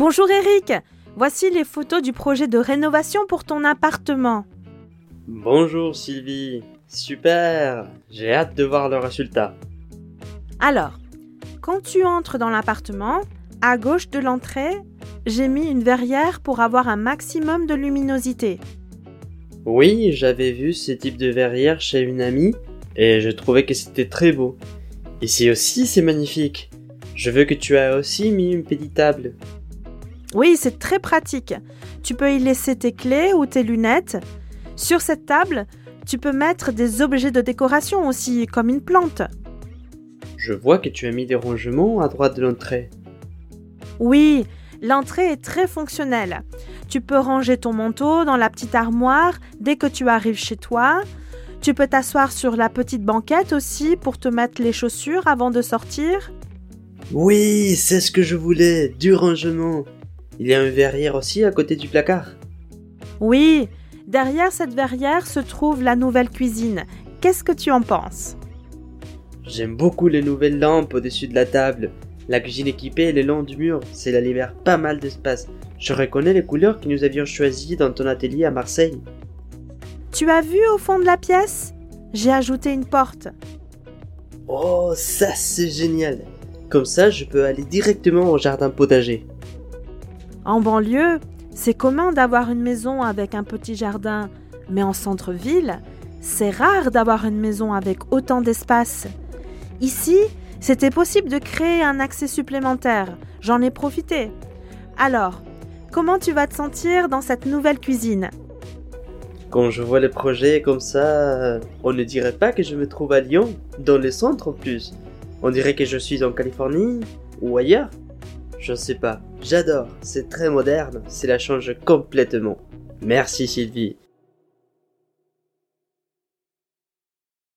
Bonjour Eric, voici les photos du projet de rénovation pour ton appartement. Bonjour Sylvie, super, j'ai hâte de voir le résultat. Alors, quand tu entres dans l'appartement, à gauche de l'entrée, j'ai mis une verrière pour avoir un maximum de luminosité. Oui, j'avais vu ce type de verrière chez une amie et je trouvais que c'était très beau. Ici aussi, c'est magnifique. Je veux que tu aies aussi mis une petite table. Oui, c'est très pratique. Tu peux y laisser tes clés ou tes lunettes. Sur cette table, tu peux mettre des objets de décoration aussi, comme une plante. Je vois que tu as mis des rangements à droite de l'entrée. Oui, l'entrée est très fonctionnelle. Tu peux ranger ton manteau dans la petite armoire dès que tu arrives chez toi. Tu peux t'asseoir sur la petite banquette aussi pour te mettre les chaussures avant de sortir. Oui, c'est ce que je voulais, du rangement. Il y a une verrière aussi à côté du placard. Oui, derrière cette verrière se trouve la nouvelle cuisine. Qu'est-ce que tu en penses? J'aime beaucoup les nouvelles lampes au-dessus de la table. La cuisine équipée le long du mur, cela libère pas mal d'espace. Je reconnais les couleurs que nous avions choisies dans ton atelier à Marseille. Tu as vu au fond de la pièce? J'ai ajouté une porte. Oh, ça c'est génial. Comme ça, je peux aller directement au jardin potager. En banlieue, c'est commun d'avoir une maison avec un petit jardin, mais en centre-ville, c'est rare d'avoir une maison avec autant d'espace. Ici, c'était possible de créer un accès supplémentaire. J'en ai profité. Alors, comment tu vas te sentir dans cette nouvelle cuisine? Quand je vois le projet comme ça, on ne dirait pas que je me trouve à Lyon, dans le centre en plus. On dirait que je suis en Californie ou ailleurs. Je sais pas. J'adore. C'est très moderne. Cela change complètement. Merci Sylvie.